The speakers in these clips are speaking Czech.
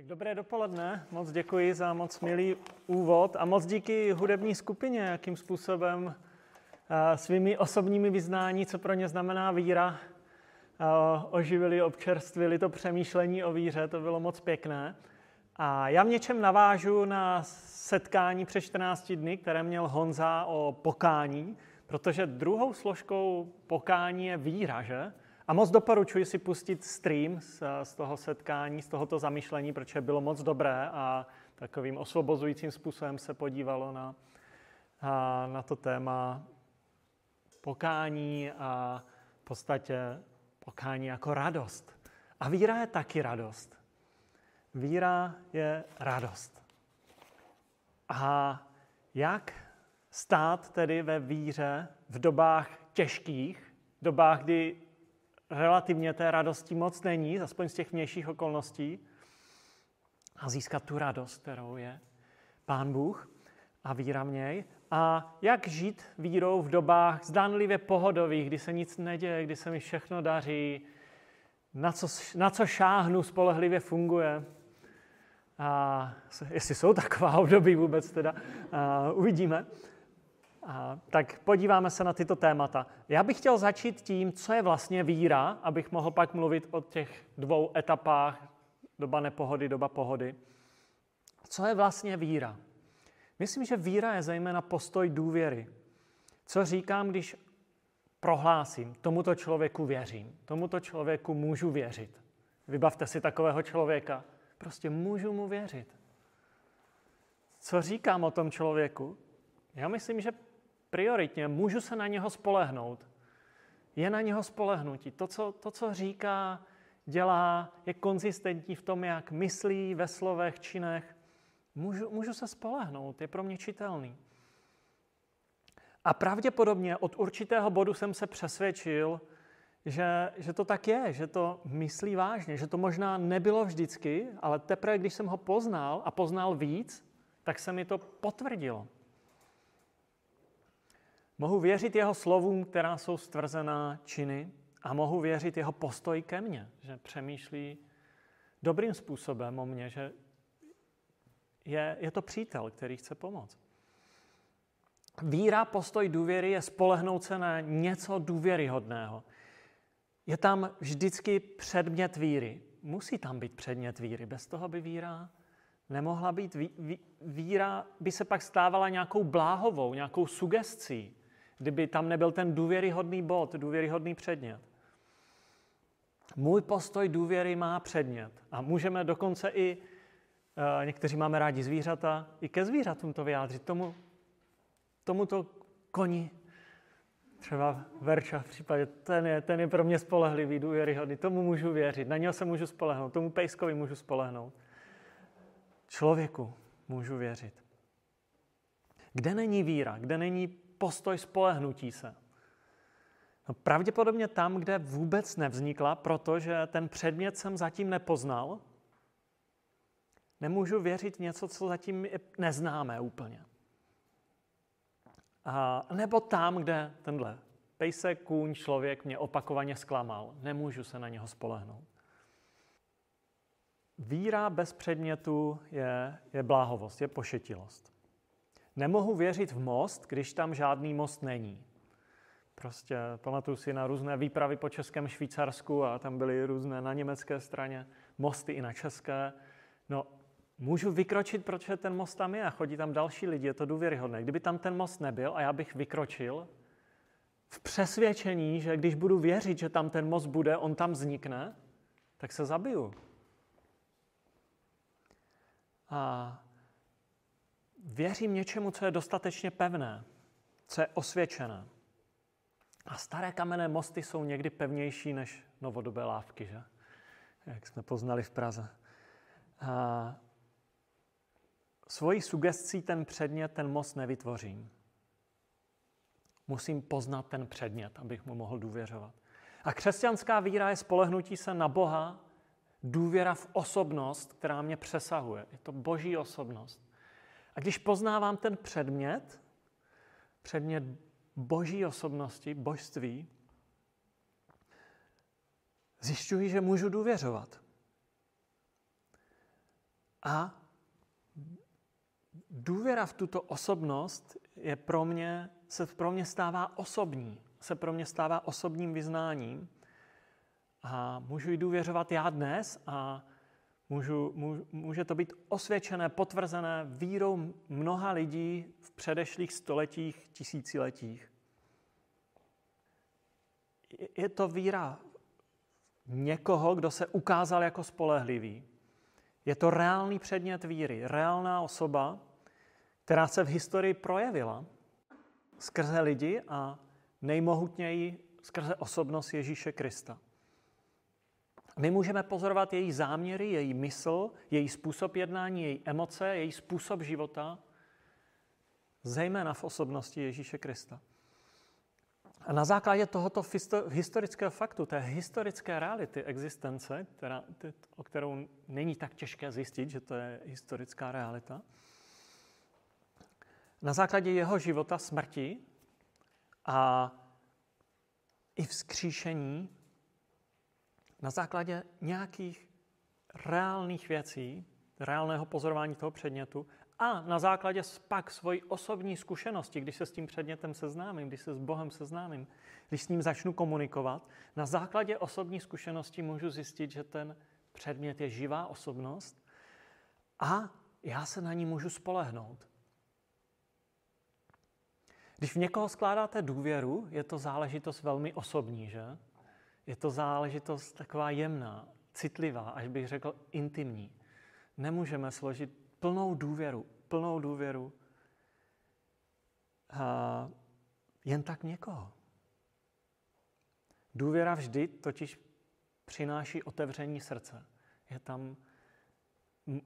Tak dobré dopoledne, moc děkuji za moc milý úvod a moc díky hudební skupině, jakým způsobem eh, svými osobními vyznání, co pro ně znamená víra, eh, oživili, občerstvili to přemýšlení o víře, to bylo moc pěkné. A já v něčem navážu na setkání před 14 dny, které měl Honza o pokání, protože druhou složkou pokání je víra, že? A moc doporučuji si pustit stream z, z toho setkání, z tohoto zamýšlení, protože bylo moc dobré a takovým osvobozujícím způsobem se podívalo na, a, na to téma pokání a v podstatě pokání jako radost. A víra je taky radost. Víra je radost. A jak stát tedy ve víře v dobách těžkých, dobách, kdy relativně té radosti moc není, aspoň z těch vnějších okolností, a získat tu radost, kterou je Pán Bůh a víra v něj. A jak žít vírou v dobách zdánlivě pohodových, kdy se nic neděje, kdy se mi všechno daří, na co, na co šáhnu, spolehlivě funguje. A jestli jsou taková období vůbec teda, uvidíme. A, tak podíváme se na tyto témata. Já bych chtěl začít tím, co je vlastně víra, abych mohl pak mluvit o těch dvou etapách, doba nepohody, doba pohody. Co je vlastně víra? Myslím, že víra je zejména postoj důvěry. Co říkám, když prohlásím, tomuto člověku věřím, tomuto člověku můžu věřit. Vybavte si takového člověka. Prostě můžu mu věřit. Co říkám o tom člověku? Já myslím, že prioritně můžu se na něho spolehnout. Je na něho spolehnutí. To co, to, co říká, dělá, je konzistentní v tom, jak myslí ve slovech, činech. Můžu, můžu se spolehnout, je pro mě čitelný. A pravděpodobně od určitého bodu jsem se přesvědčil, že, že to tak je, že to myslí vážně, že to možná nebylo vždycky, ale teprve, když jsem ho poznal a poznal víc, tak se mi to potvrdilo. Mohu věřit jeho slovům, která jsou stvrzená činy a mohu věřit jeho postoj ke mně, že přemýšlí dobrým způsobem o mně, že je, je to přítel, který chce pomoct. Víra, postoj důvěry je spolehnout se na něco důvěryhodného. Je tam vždycky předmět víry. Musí tam být předmět víry. Bez toho by víra nemohla být. Víra by se pak stávala nějakou bláhovou, nějakou sugestcí kdyby tam nebyl ten důvěryhodný bod, důvěryhodný předmět. Můj postoj důvěry má předmět. A můžeme dokonce i, uh, někteří máme rádi zvířata, i ke zvířatům to vyjádřit. Tomu, tomuto koni, třeba Verča v případě, ten je, ten je pro mě spolehlivý, důvěryhodný, tomu můžu věřit, na něho se můžu spolehnout, tomu pejskovi můžu spolehnout. Člověku můžu věřit. Kde není víra, kde není postoj spolehnutí se? No, pravděpodobně tam, kde vůbec nevznikla, protože ten předmět jsem zatím nepoznal. Nemůžu věřit něco, co zatím neznáme úplně. A, nebo tam, kde tenhle pejsek, kůň, člověk mě opakovaně zklamal. Nemůžu se na něho spolehnout. Víra bez předmětu je, je bláhovost, je pošetilost. Nemohu věřit v most, když tam žádný most není. Prostě pamatuju si na různé výpravy po Českém Švýcarsku a tam byly různé na německé straně mosty i na české. No, můžu vykročit, protože ten most tam je a chodí tam další lidi, je to důvěryhodné. Kdyby tam ten most nebyl a já bych vykročil, v přesvědčení, že když budu věřit, že tam ten most bude, on tam vznikne, tak se zabiju. A věřím něčemu, co je dostatečně pevné, co je osvědčené. A staré kamenné mosty jsou někdy pevnější než novodobé lávky, že? Jak jsme poznali v Praze. A svojí sugestcí ten předmět, ten most nevytvořím. Musím poznat ten předmět, abych mu mohl důvěřovat. A křesťanská víra je spolehnutí se na Boha, důvěra v osobnost, která mě přesahuje. Je to boží osobnost. A když poznávám ten předmět, předmět boží osobnosti, božství, zjišťuji, že můžu důvěřovat. A důvěra v tuto osobnost je pro mě, se pro mě stává osobní, se pro mě stává osobním vyznáním. A můžu jí důvěřovat já dnes a můžu, může to být osvědčené, potvrzené vírou mnoha lidí v předešlých stoletích, tisíciletích. Je to víra někoho, kdo se ukázal jako spolehlivý. Je to reálný předmět víry, reálná osoba, která se v historii projevila skrze lidi a nejmohutněji skrze osobnost Ježíše Krista. My můžeme pozorovat její záměry, její mysl, její způsob jednání, její emoce, její způsob života, zejména v osobnosti Ježíše Krista. A na základě tohoto historického faktu, té historické reality existence, která, o kterou není tak těžké zjistit, že to je historická realita, na základě jeho života, smrti a i vzkříšení, na základě nějakých reálných věcí, reálného pozorování toho předmětu a na základě pak svojí osobní zkušenosti, když se s tím předmětem seznámím, když se s Bohem seznámím, když s ním začnu komunikovat, na základě osobní zkušenosti můžu zjistit, že ten předmět je živá osobnost a já se na ní můžu spolehnout. Když v někoho skládáte důvěru, je to záležitost velmi osobní, že? Je to záležitost taková jemná, citlivá, až bych řekl intimní. Nemůžeme složit plnou důvěru, plnou důvěru a jen tak někoho. Důvěra vždy totiž přináší otevření srdce. Je tam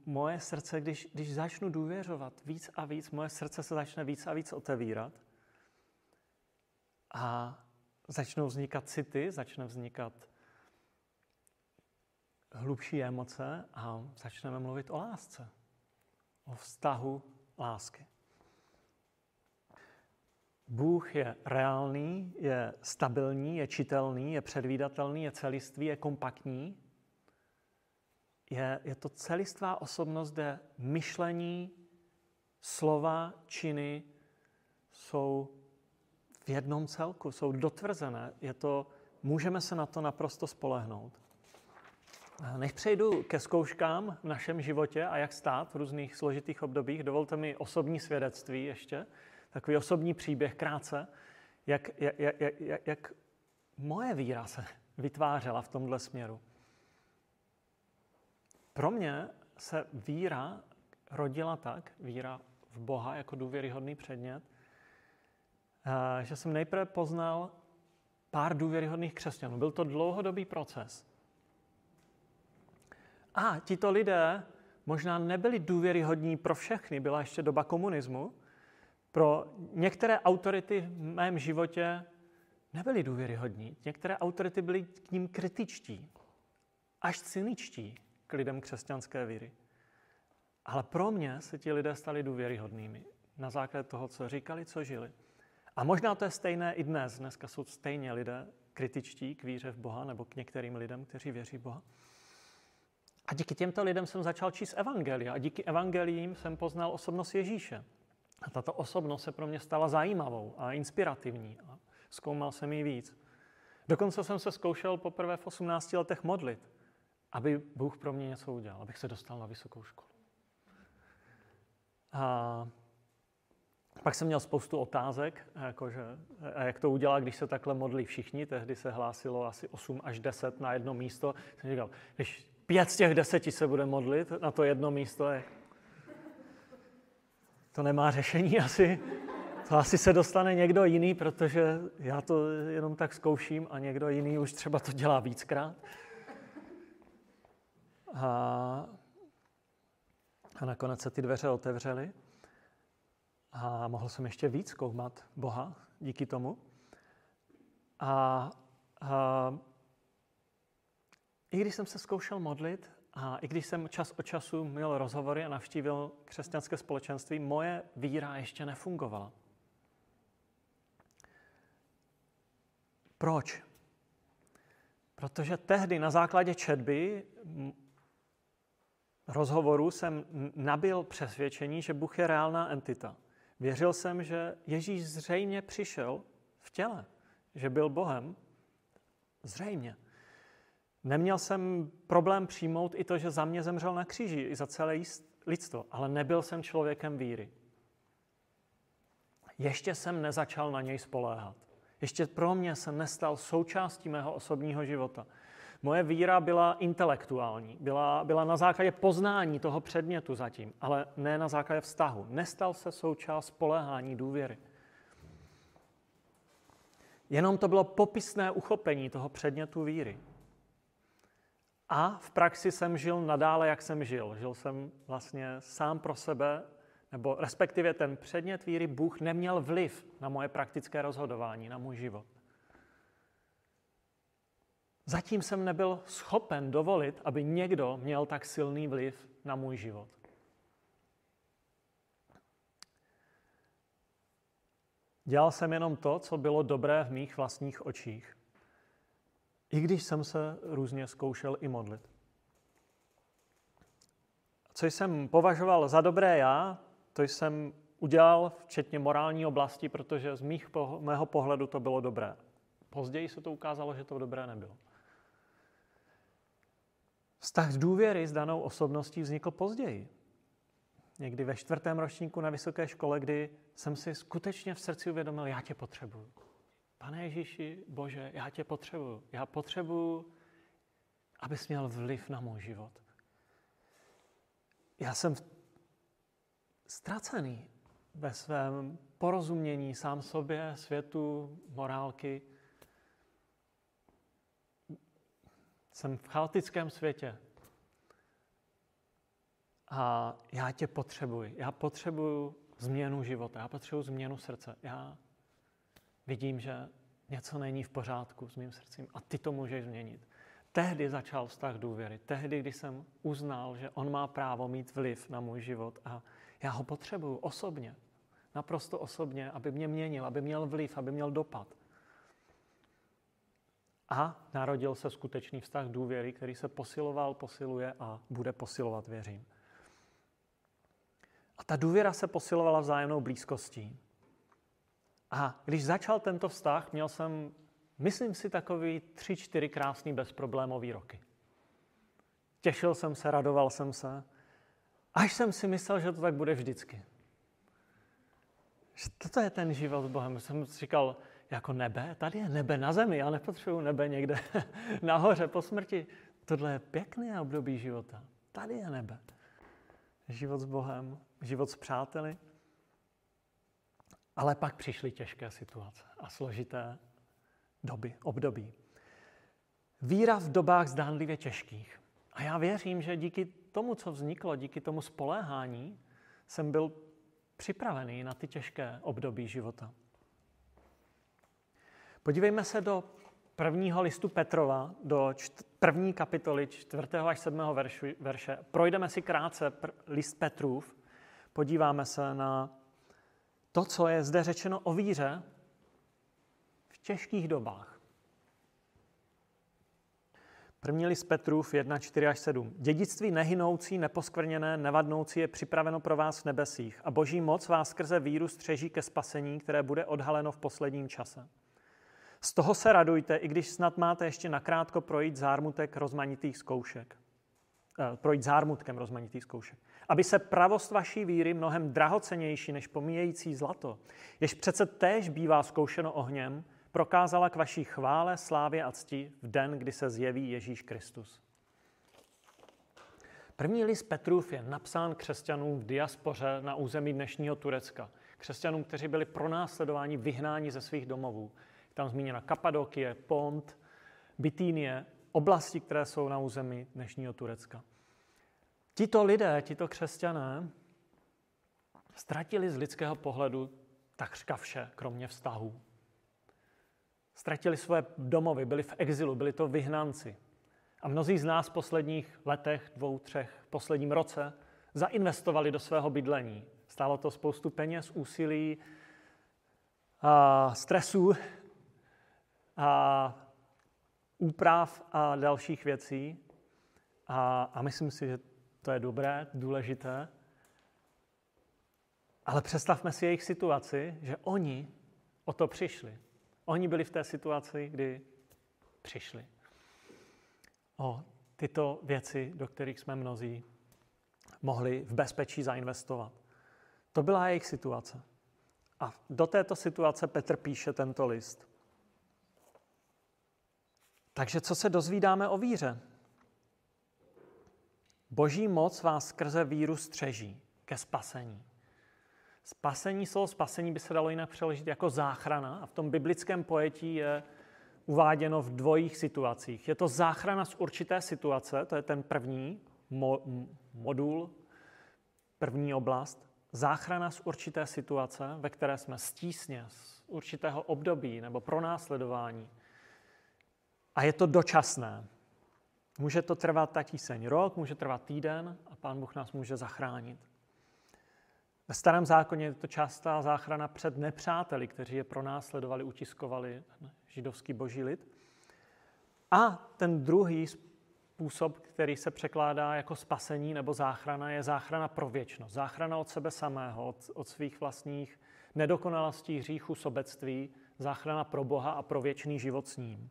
moje srdce, když, když začnu důvěřovat víc a víc, moje srdce se začne víc a víc otevírat a začnou vznikat city, začne vznikat hlubší emoce a začneme mluvit o lásce o vztahu lásky. Bůh je reálný, je stabilní, je čitelný, je předvídatelný, je celistvý, je kompaktní. Je, je to celistvá osobnost, kde myšlení, slova, činy jsou v jednom celku, jsou dotvrzené. Je to, můžeme se na to naprosto spolehnout. Než přejdu ke zkouškám v našem životě a jak stát v různých složitých obdobích, dovolte mi osobní svědectví ještě, takový osobní příběh krátce, jak, jak, jak, jak, jak moje víra se vytvářela v tomhle směru. Pro mě se víra rodila tak, víra v Boha jako důvěryhodný předmět, že jsem nejprve poznal pár důvěryhodných křesťanů. Byl to dlouhodobý proces. A tito lidé možná nebyli důvěryhodní pro všechny, byla ještě doba komunismu. Pro některé autority v mém životě nebyly důvěryhodní. Některé autority byly k ním kritičtí, až cyničtí k lidem křesťanské víry. Ale pro mě se ti lidé stali důvěryhodnými na základě toho, co říkali, co žili. A možná to je stejné i dnes. Dneska jsou stejně lidé kritičtí k víře v Boha nebo k některým lidem, kteří věří v Boha. A díky těmto lidem jsem začal číst evangelia a díky evangeliím jsem poznal osobnost Ježíše. A tato osobnost se pro mě stala zajímavou a inspirativní a zkoumal jsem ji víc. Dokonce jsem se zkoušel poprvé v 18 letech modlit, aby Bůh pro mě něco udělal, abych se dostal na vysokou školu. A pak jsem měl spoustu otázek, jakože, a jak to udělá, když se takhle modlí všichni. Tehdy se hlásilo asi 8 až 10 na jedno místo. Jsem říkal, když pět z těch deseti se bude modlit na to jedno místo. Je. To nemá řešení asi. To asi se dostane někdo jiný, protože já to jenom tak zkouším a někdo jiný už třeba to dělá víckrát. A, a nakonec se ty dveře otevřely a mohl jsem ještě víc zkoumat Boha díky tomu. A, a i když jsem se zkoušel modlit a i když jsem čas od času měl rozhovory a navštívil křesťanské společenství, moje víra ještě nefungovala. Proč? Protože tehdy na základě četby rozhovoru jsem nabil přesvědčení, že Bůh je reálná entita. Věřil jsem, že Ježíš zřejmě přišel v těle, že byl Bohem. Zřejmě. Neměl jsem problém přijmout i to, že za mě zemřel na kříži, i za celé lidstvo, ale nebyl jsem člověkem víry. Ještě jsem nezačal na něj spoléhat. Ještě pro mě se nestal součástí mého osobního života. Moje víra byla intelektuální, byla, byla na základě poznání toho předmětu zatím, ale ne na základě vztahu. Nestal se součást spoléhání důvěry. Jenom to bylo popisné uchopení toho předmětu víry. A v praxi jsem žil nadále, jak jsem žil. Žil jsem vlastně sám pro sebe, nebo respektive ten předmět víry Bůh neměl vliv na moje praktické rozhodování, na můj život. Zatím jsem nebyl schopen dovolit, aby někdo měl tak silný vliv na můj život. Dělal jsem jenom to, co bylo dobré v mých vlastních očích. I když jsem se různě zkoušel i modlit. Co jsem považoval za dobré já, to jsem udělal včetně morální oblasti, protože z mých, mého pohledu to bylo dobré. Později se to ukázalo, že to dobré nebylo. Vztah důvěry s danou osobností vznikl později. Někdy ve čtvrtém ročníku na vysoké škole, kdy jsem si skutečně v srdci uvědomil, já tě potřebuju. Pane Ježíši, Bože, já tě potřebuju. Já potřebuju, abys měl vliv na můj život. Já jsem ztracený ve svém porozumění sám sobě, světu, morálky. Jsem v chaotickém světě. A já tě potřebuji. Já potřebuju změnu života. Já potřebuji změnu srdce. Já vidím, že něco není v pořádku s mým srdcem a ty to můžeš změnit. Tehdy začal vztah důvěry. Tehdy, kdy jsem uznal, že on má právo mít vliv na můj život a já ho potřebuju osobně. Naprosto osobně, aby mě měnil, aby měl vliv, aby měl dopad. A narodil se skutečný vztah důvěry, který se posiloval, posiluje a bude posilovat, věřím. A ta důvěra se posilovala vzájemnou blízkostí. A když začal tento vztah, měl jsem, myslím si, takový tři, čtyři krásný bezproblémový roky. Těšil jsem se, radoval jsem se, až jsem si myslel, že to tak bude vždycky. Že toto je ten život s Bohem. Jsem říkal, jako nebe, tady je nebe na zemi, já nepotřebuji nebe někde nahoře po smrti. Tohle je pěkné období života. Tady je nebe. Život s Bohem, život s přáteli. Ale pak přišly těžké situace a složité doby, období. Víra v dobách zdánlivě těžkých. A já věřím, že díky tomu, co vzniklo, díky tomu spoléhání, jsem byl připravený na ty těžké období života. Podívejme se do prvního listu Petrova, do čt- první kapitoly, čtvrtého až sedmého veršu, verše. Projdeme si krátce pr- list Petrův, podíváme se na to, co je zde řečeno o víře v těžkých dobách. První list Petrův 1, 4 až 7. Dědictví nehynoucí, neposkvrněné, nevadnoucí je připraveno pro vás v nebesích a boží moc vás skrze víru střeží ke spasení, které bude odhaleno v posledním čase. Z toho se radujte, i když snad máte ještě nakrátko projít zármutek rozmanitých zkoušek. Eh, projít zármutkem rozmanitých zkoušek. Aby se pravost vaší víry, mnohem drahocenější než pomíjející zlato, jež přece též bývá zkoušeno ohněm, prokázala k vaší chvále, slávě a cti v den, kdy se zjeví Ježíš Kristus. První list Petrův je napsán křesťanům v diaspoře na území dnešního Turecka. Křesťanům, kteří byli pronásledováni, vyhnáni ze svých domovů. Je tam zmíněna Kapadokie, Pont, Bitínie, oblasti, které jsou na území dnešního Turecka. Tito lidé, tito křesťané, ztratili z lidského pohledu takřka vše, kromě vztahů. Ztratili svoje domovy, byli v exilu, byli to vyhnanci. A mnozí z nás v posledních letech, dvou, třech, v posledním roce zainvestovali do svého bydlení. Stálo to spoustu peněz, úsilí, a stresů, a úprav a dalších věcí. A, a myslím si, že to je dobré, důležité, ale představme si jejich situaci, že oni o to přišli. Oni byli v té situaci, kdy přišli. O tyto věci, do kterých jsme mnozí mohli v bezpečí zainvestovat. To byla jejich situace. A do této situace Petr píše tento list. Takže co se dozvídáme o víře? Boží moc vás skrze víru střeží ke spasení. Spasení, slovo spasení by se dalo jinak přeložit jako záchrana a v tom biblickém pojetí je uváděno v dvojích situacích. Je to záchrana z určité situace, to je ten první mo- modul, první oblast. Záchrana z určité situace, ve které jsme stísně, z určitého období nebo pronásledování. A je to dočasné. Může to trvat ta tíseň rok, může trvat týden a Pán Bůh nás může zachránit. Ve starém zákoně je to častá záchrana před nepřáteli, kteří je pronásledovali, utiskovali židovský boží lid. A ten druhý způsob, který se překládá jako spasení nebo záchrana, je záchrana pro věčnost. Záchrana od sebe samého, od, od svých vlastních nedokonalostí, hříchů, sobectví, záchrana pro Boha a pro věčný život s ním.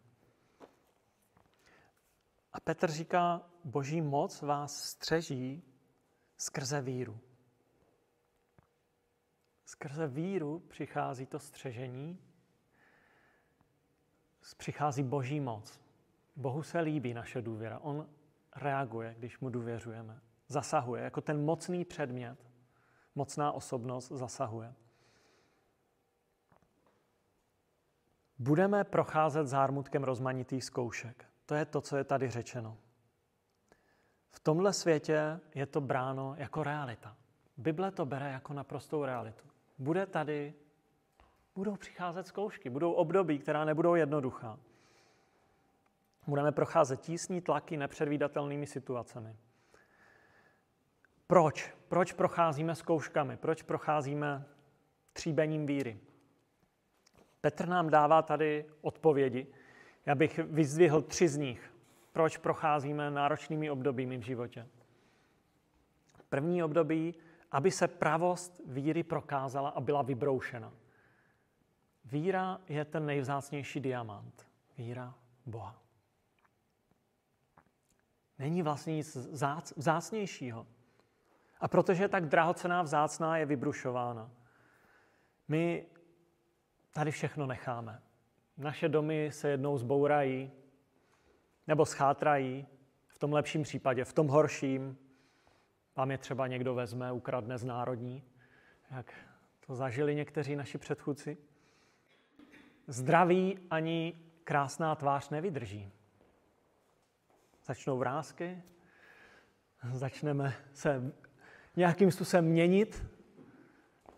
A Petr říká, boží moc vás střeží skrze víru. Skrze víru přichází to střežení, přichází boží moc. Bohu se líbí naše důvěra. On reaguje, když mu důvěřujeme. Zasahuje, jako ten mocný předmět, mocná osobnost zasahuje. Budeme procházet zármutkem rozmanitých zkoušek. To je to, co je tady řečeno. V tomhle světě je to bráno jako realita. Bible to bere jako naprostou realitu. Bude tady, budou přicházet zkoušky, budou období, která nebudou jednoduchá. Budeme procházet tísní tlaky nepředvídatelnými situacemi. Proč? Proč procházíme zkouškami? Proč procházíme tříbením víry? Petr nám dává tady odpovědi. Já bych vyzdvihl tři z nich. Proč procházíme náročnými obdobími v životě? První období, aby se pravost víry prokázala a byla vybroušena. Víra je ten nejvzácnější diamant. Víra Boha. Není vlastně nic vzácnějšího. A protože je tak drahocená vzácná, je vybrušována. My tady všechno necháme. Naše domy se jednou zbourají nebo schátrají, v tom lepším případě, v tom horším vám je třeba někdo vezme, ukradne z národní, jak to zažili někteří naši předchůdci. Zdraví ani krásná tvář nevydrží. Začnou vrázky, začneme se nějakým způsobem měnit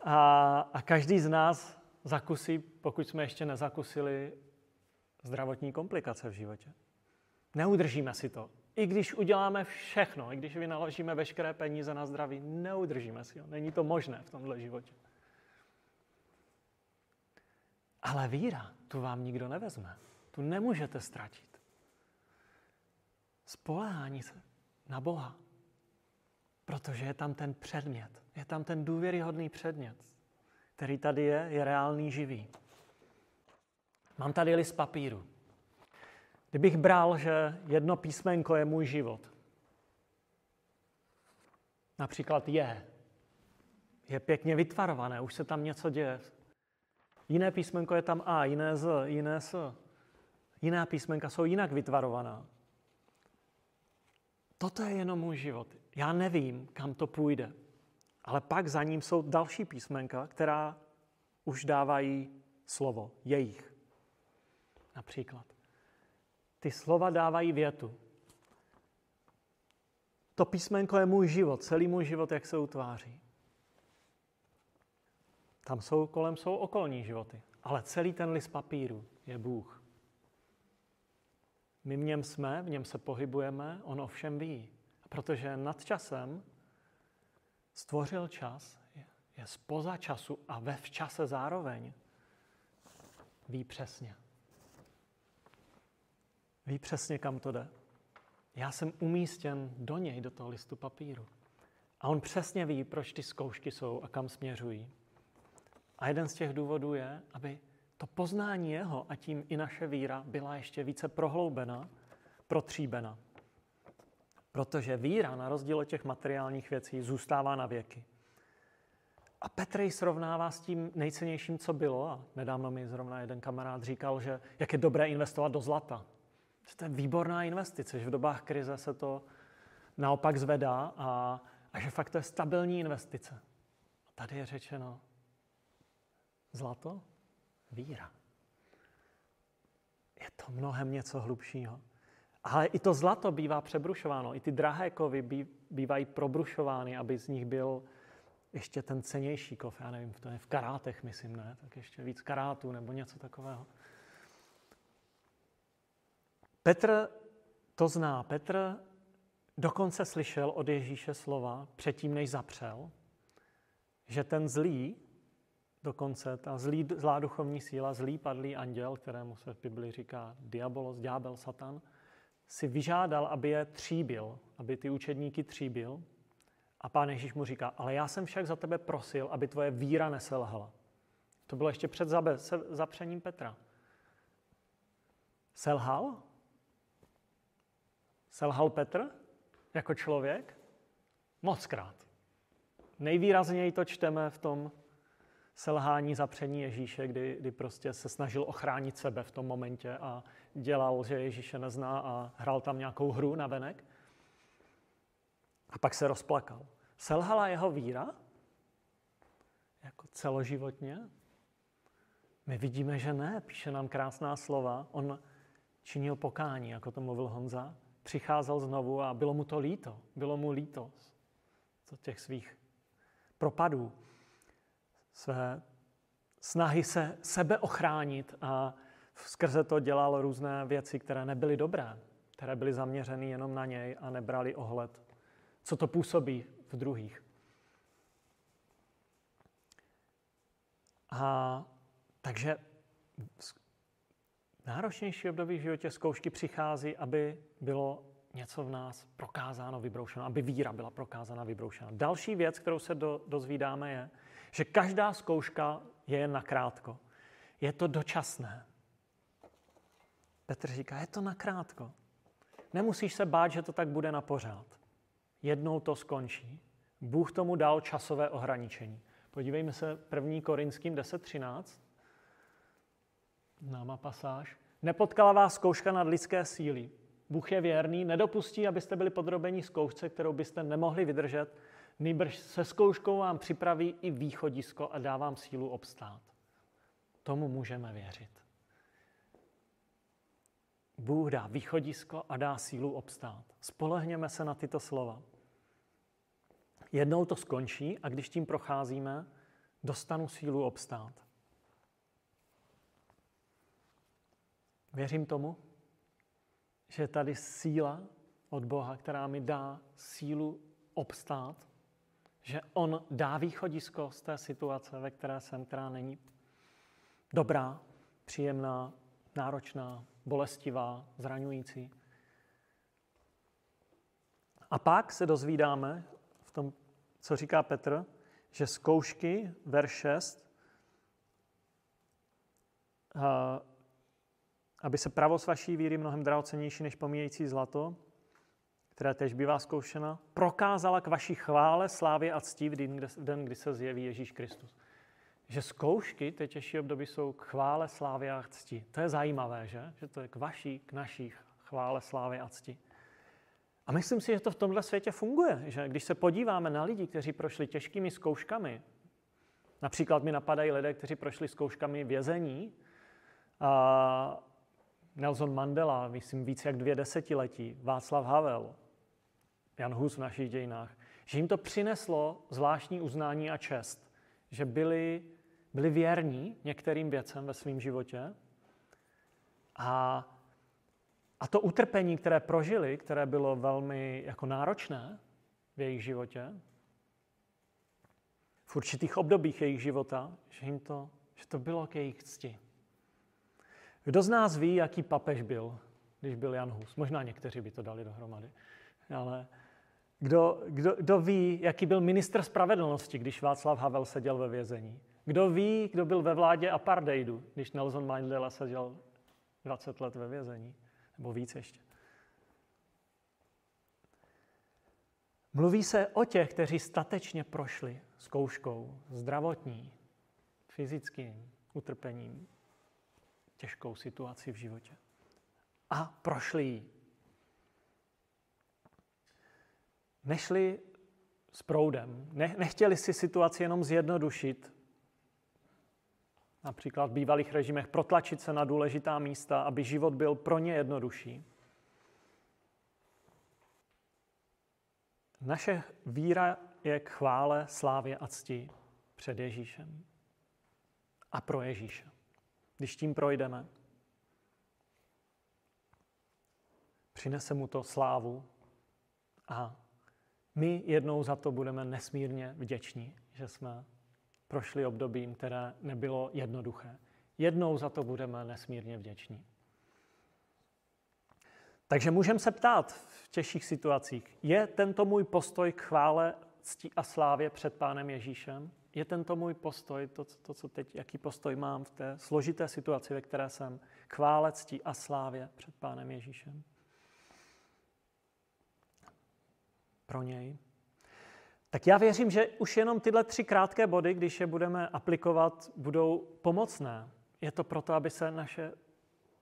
a, a každý z nás zakusí, pokud jsme ještě nezakusili, zdravotní komplikace v životě. Neudržíme si to. I když uděláme všechno, i když vynaložíme veškeré peníze na zdraví, neudržíme si ho. Není to možné v tomhle životě. Ale víra, tu vám nikdo nevezme. Tu nemůžete ztratit. Spolehání se na Boha. Protože je tam ten předmět. Je tam ten důvěryhodný předmět, který tady je, je reálný, živý. Mám tady list papíru. Kdybych bral, že jedno písmenko je můj život, například je, je pěkně vytvarované, už se tam něco děje. Jiné písmenko je tam A, jiné Z, jiné S. Jiná písmenka jsou jinak vytvarovaná. Toto je jenom můj život. Já nevím, kam to půjde. Ale pak za ním jsou další písmenka, která už dávají slovo, jejich. Například. Ty slova dávají větu. To písmenko je můj život, celý můj život, jak se utváří. Tam jsou, kolem jsou okolní životy, ale celý ten list papíru je Bůh. My v něm jsme, v něm se pohybujeme, on o všem ví. A protože nad časem stvořil čas, je spoza času a ve včase zároveň, ví přesně. Ví přesně, kam to jde. já jsem umístěn do něj, do toho listu papíru. A on přesně ví, proč ty zkoušky jsou a kam směřují. A jeden z těch důvodů je, aby to poznání jeho a tím i naše víra byla ještě více prohloubena, protříbena. Protože víra, na rozdíl od těch materiálních věcí, zůstává na věky. A Petr ji srovnává s tím nejcennějším, co bylo. A nedávno mi zrovna jeden kamarád říkal, že jak je dobré investovat do zlata. Že to je výborná investice, že v dobách krize se to naopak zvedá a, a že fakt to je stabilní investice. A tady je řečeno zlato, víra. Je to mnohem něco hlubšího. Ale i to zlato bývá přebrušováno, i ty drahé kovy bývají probrušovány, aby z nich byl ještě ten cenější kov, já nevím, to je v karátech, myslím, ne? Tak ještě víc karátů nebo něco takového. Petr to zná. Petr dokonce slyšel od Ježíše slova předtím, než zapřel, že ten zlý, dokonce ta zlý, zlá duchovní síla, zlý padlý anděl, kterému se v Bibli říká diabolos, ďábel, satan, si vyžádal, aby je tříbil, aby ty učedníky tříbil. A pán Ježíš mu říká, ale já jsem však za tebe prosil, aby tvoje víra neselhala. To bylo ještě před zapřením Petra. Selhal? Selhal Petr jako člověk? Mockrát. Nejvýrazněji to čteme v tom selhání zapření Ježíše, kdy, kdy prostě se snažil ochránit sebe v tom momentě a dělal, že Ježíše nezná a hrál tam nějakou hru na venek. A pak se rozplakal. Selhala jeho víra? Jako celoživotně? My vidíme, že ne. Píše nám krásná slova. On činil pokání, jako to mluvil Honza. Přicházel znovu a bylo mu to líto. Bylo mu líto z těch svých propadů své snahy se sebe ochránit a skrze to dělal různé věci, které nebyly dobré, které byly zaměřeny jenom na něj a nebrali ohled, co to působí v druhých. A takže náročnější období v životě zkoušky přichází, aby bylo něco v nás prokázáno, vybroušeno, aby víra byla prokázána, vybroušena. Další věc, kterou se do, dozvídáme, je, že každá zkouška je jen nakrátko. Je to dočasné. Petr říká, je to nakrátko. Nemusíš se bát, že to tak bude na pořád. Jednou to skončí. Bůh tomu dal časové ohraničení. Podívejme se 1. Korinským 10.13. Náma pasáž. Nepotkala vás zkouška nad lidské síly. Bůh je věrný, nedopustí, abyste byli podrobeni zkoušce, kterou byste nemohli vydržet, Nýbrž se zkouškou vám připraví i východisko a dá vám sílu obstát. Tomu můžeme věřit. Bůh dá východisko a dá sílu obstát. Spolehněme se na tyto slova. Jednou to skončí a když tím procházíme, dostanu sílu obstát. Věřím tomu, že tady síla od Boha, která mi dá sílu obstát že on dá východisko z té situace, ve které jsem, která není dobrá, příjemná, náročná, bolestivá, zraňující. A pak se dozvídáme v tom, co říká Petr, že zkoušky, verš 6, aby se pravost vaší víry mnohem drahocenější než pomíjející zlato, která tež bývá zkoušena, prokázala k vaší chvále, slávě a cti v den, kdy se zjeví Ježíš Kristus. Že zkoušky, té těžší období, jsou k chvále, slávě a cti. To je zajímavé, že? Že to je k vaší, k naší chvále, slávě a cti. A myslím si, že to v tomhle světě funguje, že když se podíváme na lidi, kteří prošli těžkými zkouškami, například mi napadají lidé, kteří prošli zkouškami vězení, a Nelson Mandela, myslím, více jak dvě desetiletí, Václav Havel, Jan Hus v našich dějinách, že jim to přineslo zvláštní uznání a čest, že byli, byli věrní některým věcem ve svém životě a, a to utrpení, které prožili, které bylo velmi jako náročné v jejich životě, v určitých obdobích jejich života, že, jim to, že to bylo k jejich cti. Kdo z nás ví, jaký papež byl, když byl Jan Hus. Možná někteří by to dali dohromady. Ale kdo, kdo, kdo ví, jaký byl ministr spravedlnosti, když Václav Havel seděl ve vězení? Kdo ví, kdo byl ve vládě apartheidu, když Nelson Mandela seděl 20 let ve vězení? Nebo víc ještě. Mluví se o těch, kteří statečně prošli zkouškou zdravotní, fyzickým utrpením, těžkou situaci v životě. A prošli ji. Nešli s proudem, ne, nechtěli si situaci jenom zjednodušit, například v bývalých režimech protlačit se na důležitá místa, aby život byl pro ně jednodušší. Naše víra je k chvále, slávě a cti před Ježíšem a pro Ježíše. Když tím projdeme, přinese mu to slávu a my jednou za to budeme nesmírně vděční, že jsme prošli obdobím, které nebylo jednoduché. Jednou za to budeme nesmírně vděční. Takže můžeme se ptát v těžších situacích, je tento můj postoj k chvále, cti a slávě před Pánem Ježíšem? Je tento můj postoj, to, to, co teď, jaký postoj mám v té složité situaci, ve které jsem, k chvále, cti a slávě před Pánem Ježíšem? Pro něj. Tak já věřím, že už jenom tyhle tři krátké body, když je budeme aplikovat, budou pomocné. Je to proto, aby se naše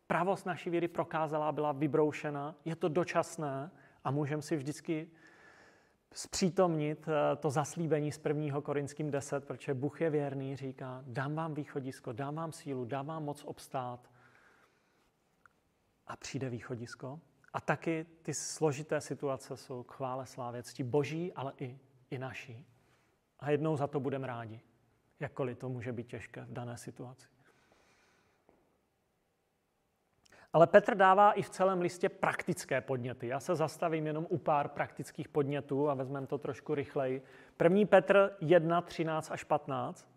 pravost naší víry prokázala, byla vybroušena. Je to dočasné a můžeme si vždycky zpřítomnit eh, to zaslíbení z 1. Korinským 10, protože Bůh je věrný, říká, dám vám východisko, dám vám sílu, dám vám moc obstát. A přijde východisko. A taky ty složité situace jsou k chvále slávě, cti boží, ale i, i naší. A jednou za to budeme rádi, jakkoliv to může být těžké v dané situaci. Ale Petr dává i v celém listě praktické podněty. Já se zastavím jenom u pár praktických podnětů a vezmeme to trošku rychleji. První Petr 1, 13 až 15.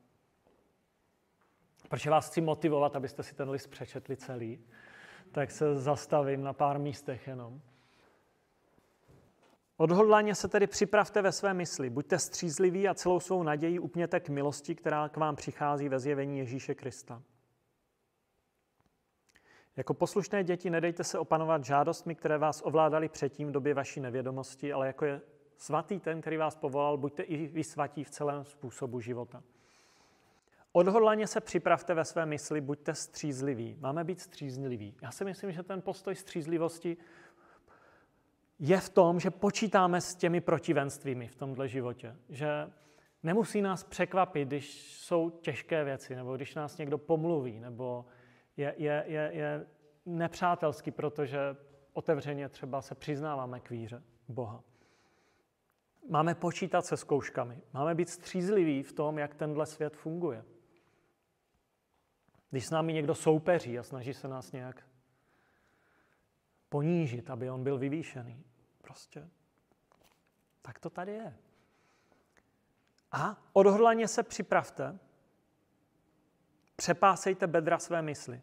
Protože vás chci motivovat, abyste si ten list přečetli celý, tak se zastavím na pár místech jenom. Odhodlaně se tedy připravte ve své mysli, buďte střízliví a celou svou naději upněte k milosti, která k vám přichází ve zjevení Ježíše Krista. Jako poslušné děti nedejte se opanovat žádostmi, které vás ovládaly předtím v době vaší nevědomosti, ale jako je svatý ten, který vás povolal, buďte i vy svatí v celém způsobu života. Odhodlaně se připravte ve své mysli, buďte střízliví. Máme být střízliví. Já si myslím, že ten postoj střízlivosti je v tom, že počítáme s těmi protivenstvími v tomhle životě. Že nemusí nás překvapit, když jsou těžké věci, nebo když nás někdo pomluví, nebo je, je, je, je nepřátelský, protože otevřeně třeba se přiznáváme k víře Boha. Máme počítat se zkouškami. Máme být střízliví v tom, jak tenhle svět funguje. Když s námi někdo soupeří a snaží se nás nějak ponížit, aby on byl vyvýšený, prostě, tak to tady je. A odhodlaně se připravte, Přepásejte bedra své mysli.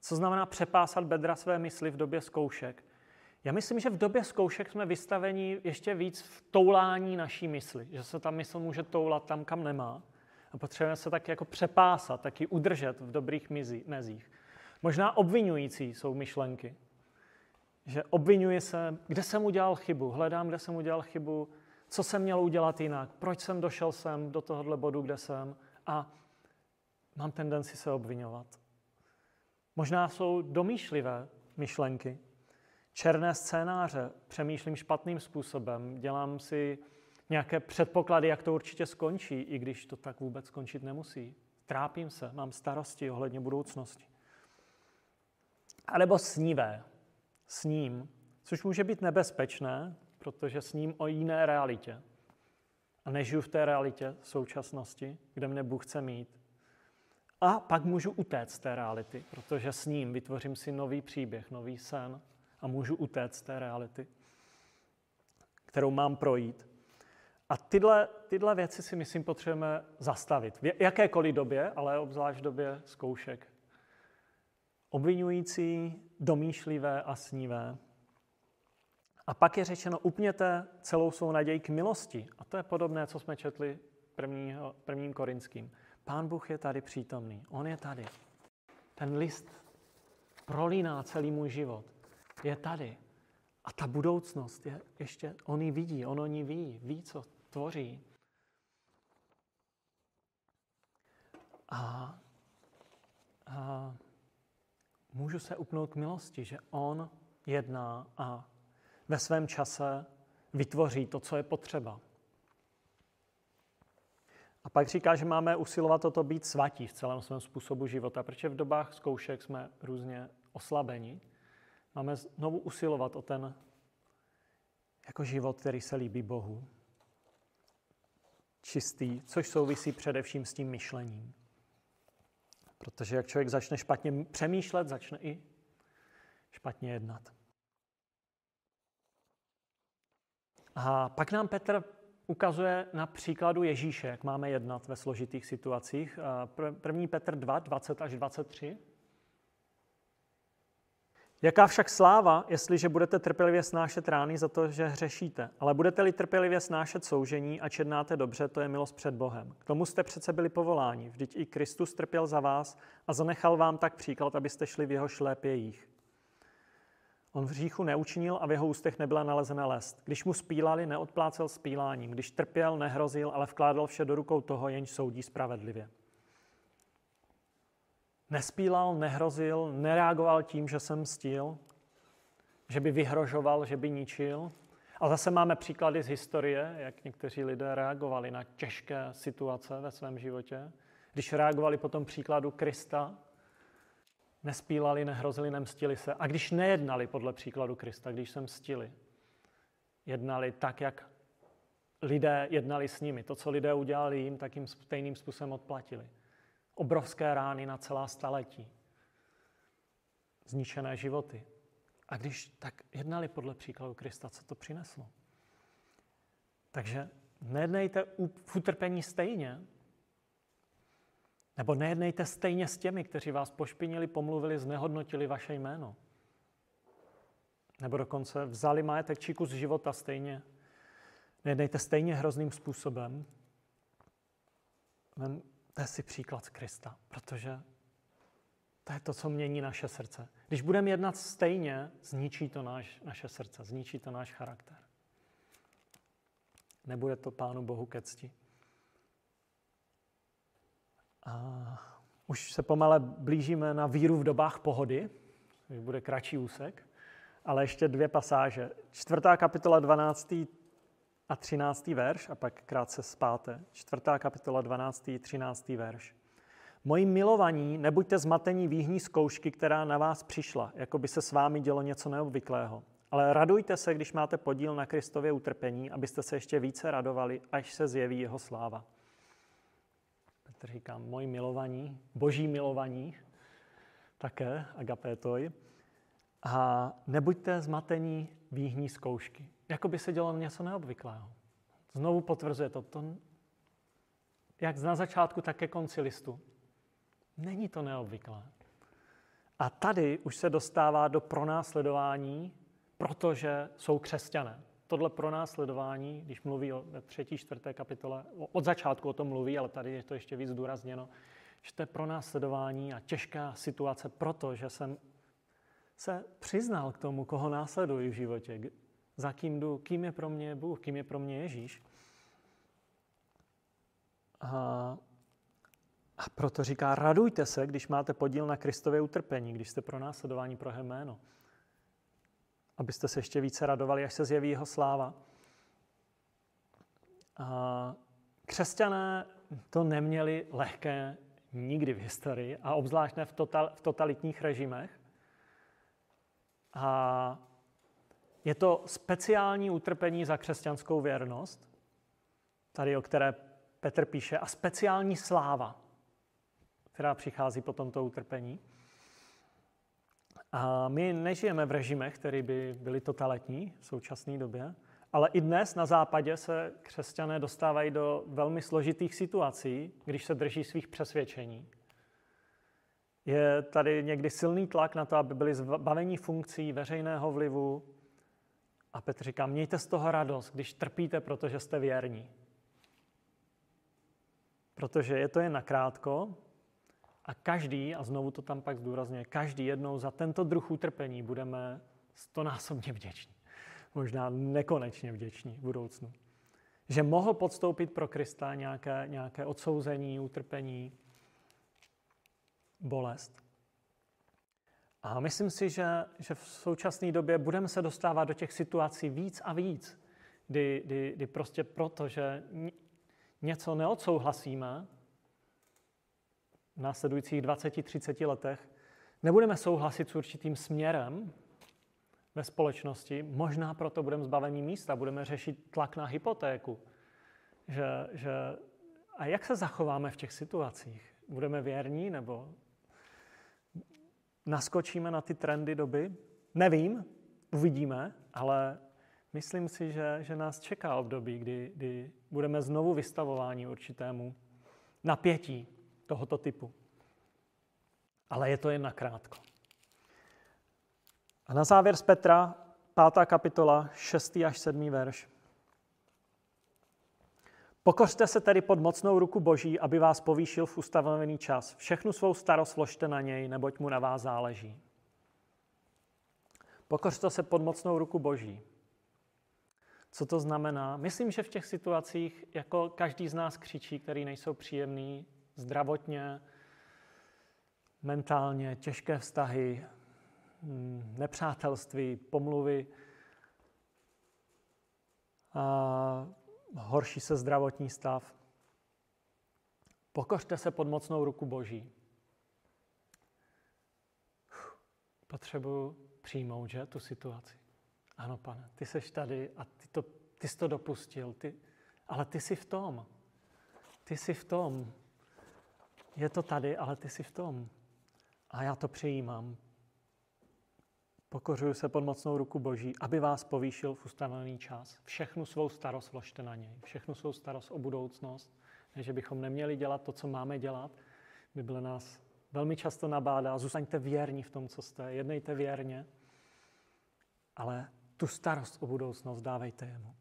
Co znamená přepásat bedra své mysli v době zkoušek? Já myslím, že v době zkoušek jsme vystaveni ještě víc v toulání naší mysli, že se ta mysl může toulat tam, kam nemá. A potřebujeme se taky jako přepásat, taky udržet v dobrých mezích. Možná obvinující jsou myšlenky. Že obvinuji se, kde jsem udělal chybu, hledám, kde jsem udělal chybu, co jsem měl udělat jinak, proč jsem došel sem do tohohle bodu, kde jsem. A mám tendenci se obvinovat. Možná jsou domýšlivé myšlenky, černé scénáře, přemýšlím špatným způsobem, dělám si nějaké předpoklady, jak to určitě skončí, i když to tak vůbec skončit nemusí. Trápím se, mám starosti ohledně budoucnosti. A nebo snívé, sním, což může být nebezpečné, protože sním o jiné realitě. A nežiju v té realitě současnosti, kde mne Bůh chce mít. A pak můžu utéct z té reality, protože s ním vytvořím si nový příběh, nový sen a můžu utéct z té reality, kterou mám projít. A tyhle, tyhle věci si myslím potřebujeme zastavit. V jakékoliv době, ale obzvlášť v době zkoušek. Obvinující domýšlivé a snívé. A pak je řečeno, upněte celou svou naději k milosti. A to je podobné, co jsme četli prvního, prvním korinským. Pán Bůh je tady přítomný. On je tady. Ten list prolíná celý můj život. Je tady. A ta budoucnost je ještě, on ji vidí, on o ní ví, ví, co tvoří. A můžu se upnout k milosti, že on jedná a ve svém čase vytvoří to, co je potřeba. A pak říká, že máme usilovat o to být svatí v celém svém způsobu života, protože v dobách zkoušek jsme různě oslabeni. Máme znovu usilovat o ten jako život, který se líbí Bohu. Čistý, což souvisí především s tím myšlením. Protože jak člověk začne špatně přemýšlet, začne i špatně jednat. A pak nám Petr ukazuje na příkladu Ježíše, jak máme jednat ve složitých situacích. První Petr 2, 20 až 23. Jaká však sláva, jestliže budete trpělivě snášet rány za to, že hřešíte, ale budete-li trpělivě snášet soužení a čednáte dobře, to je milost před Bohem. K tomu jste přece byli povoláni, vždyť i Kristus trpěl za vás a zanechal vám tak příklad, abyste šli v jeho šlépějích. On v hříchu neučinil a v jeho ústech nebyla nalezena lest. Když mu spílali, neodplácel spíláním. Když trpěl, nehrozil, ale vkládal vše do rukou toho, jenž soudí spravedlivě. Nespílal, nehrozil, nereagoval tím, že jsem stíl, že by vyhrožoval, že by ničil. A zase máme příklady z historie, jak někteří lidé reagovali na těžké situace ve svém životě. Když reagovali po tom příkladu Krista, nespílali, nehrozili, nemstili se. A když nejednali podle příkladu Krista, když se mstili, jednali tak, jak lidé jednali s nimi. To, co lidé udělali jim, tak jim stejným způsobem odplatili. Obrovské rány na celá staletí. Zničené životy. A když tak jednali podle příkladu Krista, co to přineslo? Takže nejednejte v utrpení stejně, nebo nejednejte stejně s těmi, kteří vás pošpinili, pomluvili, znehodnotili vaše jméno. Nebo dokonce vzali majetek či kus života stejně. Nejednejte stejně hrozným způsobem. Vemte si příklad z Krista, protože to je to, co mění naše srdce. Když budeme jednat stejně, zničí to náš, naše srdce, zničí to náš charakter. Nebude to Pánu Bohu ke cti. A už se pomale blížíme na víru v dobách pohody, což bude kratší úsek, ale ještě dvě pasáže. Čtvrtá kapitola 12. a 13. verš a pak krátce zpáté. Čtvrtá kapitola 12. a 13. verš. Moji milovaní, nebuďte zmatení výhní zkoušky, která na vás přišla, jako by se s vámi dělo něco neobvyklého. Ale radujte se, když máte podíl na Kristově utrpení, abyste se ještě více radovali, až se zjeví jeho sláva. Petr říká, moji milovaní, boží milovaní, také, agapétoj. A nebuďte zmatení výhní zkoušky. Jako by se dělo něco neobvyklého. Znovu potvrzuje to, to jak na začátku, tak ke konci listu. Není to neobvyklé. A tady už se dostává do pronásledování, protože jsou křesťané tohle pronásledování, když mluví o třetí, čtvrté kapitole, od začátku o tom mluví, ale tady je to ještě víc zdůrazněno, že to je pronásledování a těžká situace, protože jsem se přiznal k tomu, koho následuji v životě, za kým jdu, kým je pro mě Bůh, kým je pro mě Ježíš. A, a proto říká, radujte se, když máte podíl na Kristově utrpení, když jste pro následování pro jméno abyste se ještě více radovali, až se zjeví jeho sláva. A křesťané to neměli lehké nikdy v historii a obzvlášť ne v, total, v totalitních režimech. A je to speciální utrpení za křesťanskou věrnost, tady o které Petr píše, a speciální sláva, která přichází po tomto utrpení. A my nežijeme v režimech, které by byly totalitní v současné době, ale i dnes na západě se křesťané dostávají do velmi složitých situací, když se drží svých přesvědčení. Je tady někdy silný tlak na to, aby byli zbavení funkcí veřejného vlivu. A Petr říká, mějte z toho radost, když trpíte, protože jste věrní. Protože je to jen nakrátko a každý, a znovu to tam pak zdůrazňuje, každý jednou za tento druh utrpení budeme stonásobně vděční. Možná nekonečně vděční v budoucnu. Že mohl podstoupit pro Krista nějaké, nějaké odsouzení, utrpení, bolest. A myslím si, že, že v současné době budeme se dostávat do těch situací víc a víc, kdy, kdy, kdy prostě proto, že něco neodsouhlasíme v následujících 20-30 letech, nebudeme souhlasit s určitým směrem ve společnosti, možná proto budeme zbavení místa, budeme řešit tlak na hypotéku. Že, že, a jak se zachováme v těch situacích? Budeme věrní nebo naskočíme na ty trendy doby? Nevím, uvidíme, ale myslím si, že, že nás čeká období, kdy, kdy budeme znovu vystavováni určitému napětí tohoto typu. Ale je to jen nakrátko. A na závěr z Petra, 5. kapitola, 6. až 7. verš. Pokořte se tedy pod mocnou ruku Boží, aby vás povýšil v ustavený čas. Všechnu svou starost vložte na něj, neboť mu na vás záleží. Pokořte se pod mocnou ruku Boží. Co to znamená? Myslím, že v těch situacích, jako každý z nás křičí, který nejsou příjemný, zdravotně, mentálně, těžké vztahy, nepřátelství, pomluvy, a horší se zdravotní stav. Pokořte se pod mocnou ruku Boží. Potřebuji přijmout, že, tu situaci. Ano, pane, ty seš tady a ty, to, ty jsi to dopustil, ty, ale ty jsi v tom. Ty jsi v tom. Je to tady, ale ty jsi v tom. A já to přijímám. Pokořuju se pod mocnou ruku Boží, aby vás povýšil v ustavený čas. Všechnu svou starost vložte na něj. Všechnu svou starost o budoucnost. Ne, že bychom neměli dělat to, co máme dělat. Bible nás velmi často nabádá. Zůstaňte věrní v tom, co jste. Jednejte věrně. Ale tu starost o budoucnost dávejte jemu.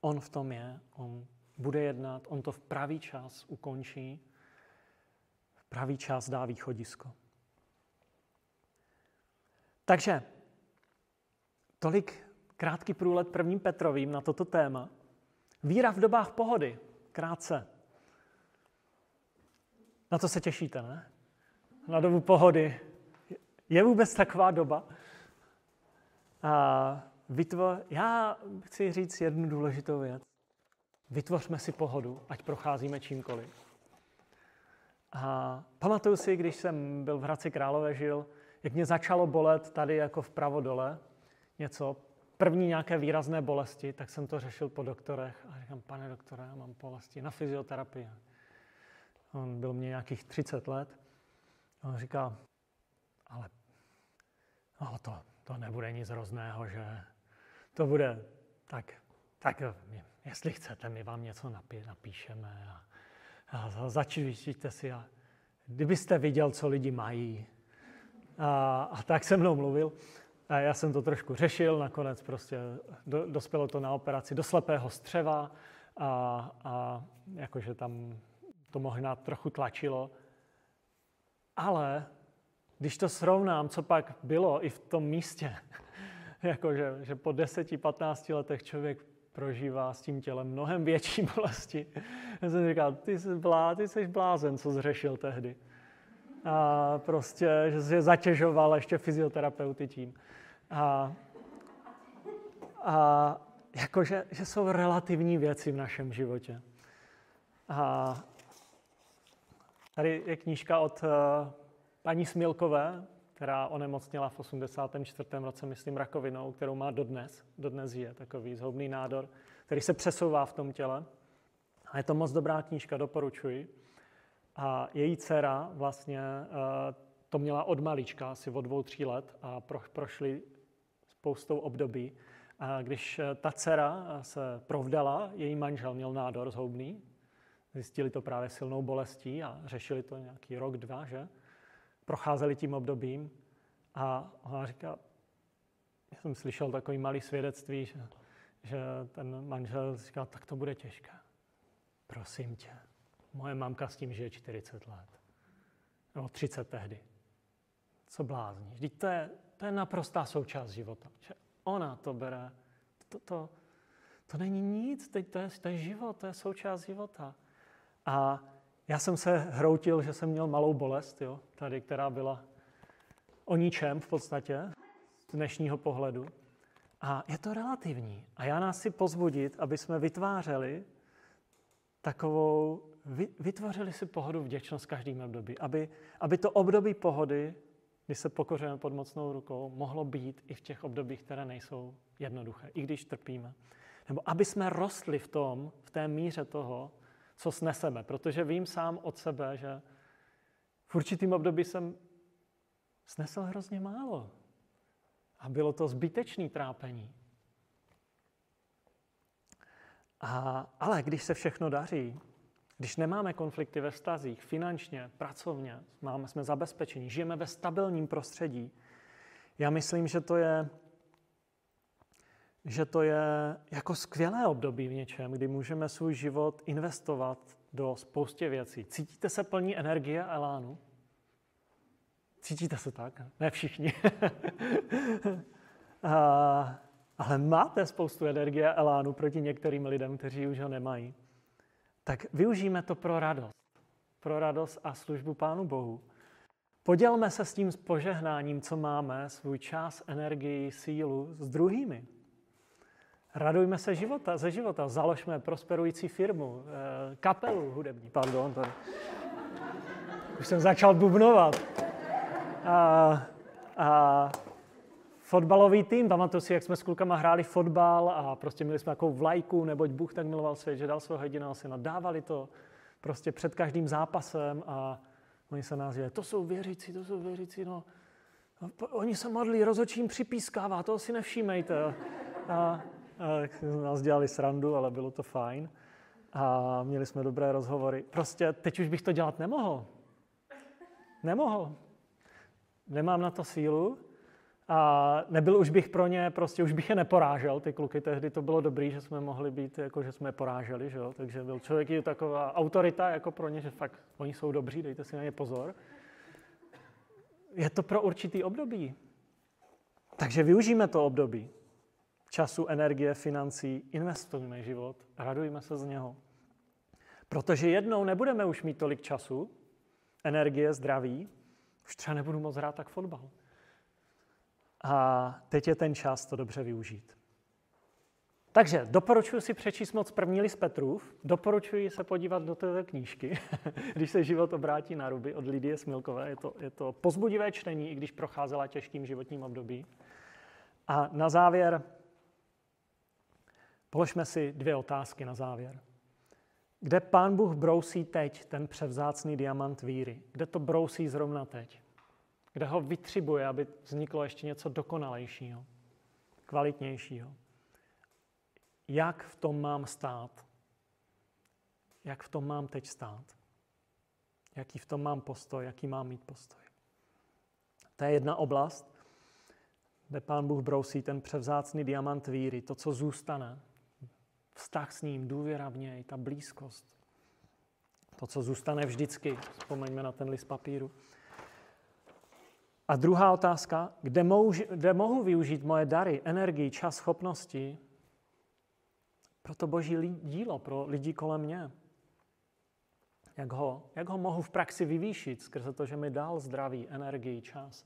On v tom je, on bude jednat, on to v pravý čas ukončí, v pravý čas dá východisko. Takže tolik krátký průlet prvním Petrovým na toto téma. Víra v dobách pohody, krátce. Na to se těšíte, ne? Na dobu pohody. Je vůbec taková doba? A vytvo... já chci říct jednu důležitou věc. Vytvořme si pohodu, ať procházíme čímkoliv. A pamatuju si, když jsem byl v Hradci Králové žil, jak mě začalo bolet tady jako vpravo dole něco, první nějaké výrazné bolesti, tak jsem to řešil po doktorech a říkám, pane doktore, já mám bolesti na fyzioterapii. On byl mě nějakých 30 let. A on říká, ale no to, to nebude nic hrozného, že to bude tak, tak jestli chcete, my vám něco napí, napíšeme a, a začíšte si. A kdybyste viděl, co lidi mají, a, a tak se mnou mluvil. A já jsem to trošku řešil, nakonec prostě do, dospělo to na operaci do slepého střeva a, a jakože tam to možná trochu tlačilo. Ale když to srovnám, co pak bylo i v tom místě, jakože že po 10-15 letech člověk prožívá s tím tělem mnohem větší bolesti. Já jsem říkal, ty jsi, blá, ty jsi blázen, co zřešil tehdy. A prostě, že se zatěžoval ještě fyzioterapeuty tím. A, a jakože že jsou relativní věci v našem životě. A tady je knížka od uh, paní Smilkové, která onemocněla v 84. roce, myslím, rakovinou, kterou má dodnes. Dodnes je takový zhoubný nádor, který se přesouvá v tom těle. A je to moc dobrá knížka, doporučuji. A její dcera vlastně eh, to měla od malička, asi od dvou, tří let a pro, prošli spoustou období. A když eh, ta dcera eh, se provdala, její manžel měl nádor zhoubný, zjistili to právě silnou bolestí a řešili to nějaký rok, dva, že? procházeli tím obdobím a ona říká, já jsem slyšel takový malý svědectví, že, že ten manžel říkal, tak to bude těžké. Prosím tě, moje mamka s tím žije 40 let. Nebo 30 tehdy. Co blázníš? Vždyť to je, to je naprostá součást života. Že ona to bere. To, to, to není nic, teď to je, to je život, to je součást života. A já jsem se hroutil, že jsem měl malou bolest, jo, tady, která byla o ničem v podstatě z dnešního pohledu. A je to relativní. A já nás si pozbudit, aby jsme vytvářeli takovou, vytvořili si pohodu vděčnost každým období. Aby, aby to období pohody, kdy se pokořujeme pod mocnou rukou, mohlo být i v těch obdobích, které nejsou jednoduché, i když trpíme. Nebo aby jsme rostli v tom, v té míře toho, co sneseme. Protože vím sám od sebe, že v určitým období jsem snesl hrozně málo. A bylo to zbytečné trápení. A, ale když se všechno daří, když nemáme konflikty ve vztazích, finančně, pracovně, máme, jsme zabezpečení, žijeme ve stabilním prostředí, já myslím, že to je že to je jako skvělé období v něčem, kdy můžeme svůj život investovat do spoustě věcí. Cítíte se plní energie a elánu? Cítíte se tak? Ne všichni. a, ale máte spoustu energie a elánu proti některým lidem, kteří už ho nemají. Tak využijeme to pro radost. Pro radost a službu Pánu Bohu. Podělme se s tím požehnáním, co máme, svůj čas, energii, sílu s druhými. Radujme se života, ze života, založme prosperující firmu, eh, kapelu hudební, pardon, to už jsem začal bubnovat. A, a fotbalový tým, pamatuju si, jak jsme s klukama hráli fotbal a prostě měli jsme takovou vlajku, neboť Bůh tak miloval svět, že dal svého jediného syna. Dávali to prostě před každým zápasem a oni se nás to jsou věřící, to jsou věřící, no. Oni se modlí, rozočím připískává, toho si nevšímejte. A, nás dělali srandu, ale bylo to fajn. A měli jsme dobré rozhovory. Prostě teď už bych to dělat nemohl. Nemohl. Nemám na to sílu. A nebyl už bych pro ně, prostě už bych je neporážel, ty kluky tehdy to bylo dobrý, že jsme mohli být, jako že jsme je poráželi, že jo? takže byl člověk i taková autorita jako pro ně, že fakt oni jsou dobří, dejte si na ně pozor. Je to pro určitý období. Takže využijeme to období času, energie, financí, investujme život, radujme se z něho. Protože jednou nebudeme už mít tolik času, energie, zdraví, už třeba nebudu moc hrát tak fotbal. A teď je ten čas to dobře využít. Takže doporučuji si přečíst moc první list Petrův, doporučuji se podívat do této knížky, když se život obrátí na ruby od Lidie Smilkové. Je to, je to pozbudivé čtení, i když procházela těžkým životním období. A na závěr Položme si dvě otázky na závěr. Kde pán Bůh brousí teď ten převzácný diamant víry? Kde to brousí zrovna teď? Kde ho vytřibuje, aby vzniklo ještě něco dokonalejšího, kvalitnějšího? Jak v tom mám stát? Jak v tom mám teď stát? Jaký v tom mám postoj? Jaký mám mít postoj? To je jedna oblast, kde pán Bůh brousí ten převzácný diamant víry, to, co zůstane, vztah s ním, důvěra v něj, ta blízkost. To, co zůstane vždycky. Vzpomeňme na ten list papíru. A druhá otázka, kde mohu, kde mohu využít moje dary, energii, čas, schopnosti pro to boží dílo, pro lidi kolem mě? Jak ho, jak ho mohu v praxi vyvýšit skrze to, že mi dal zdraví, energii, čas?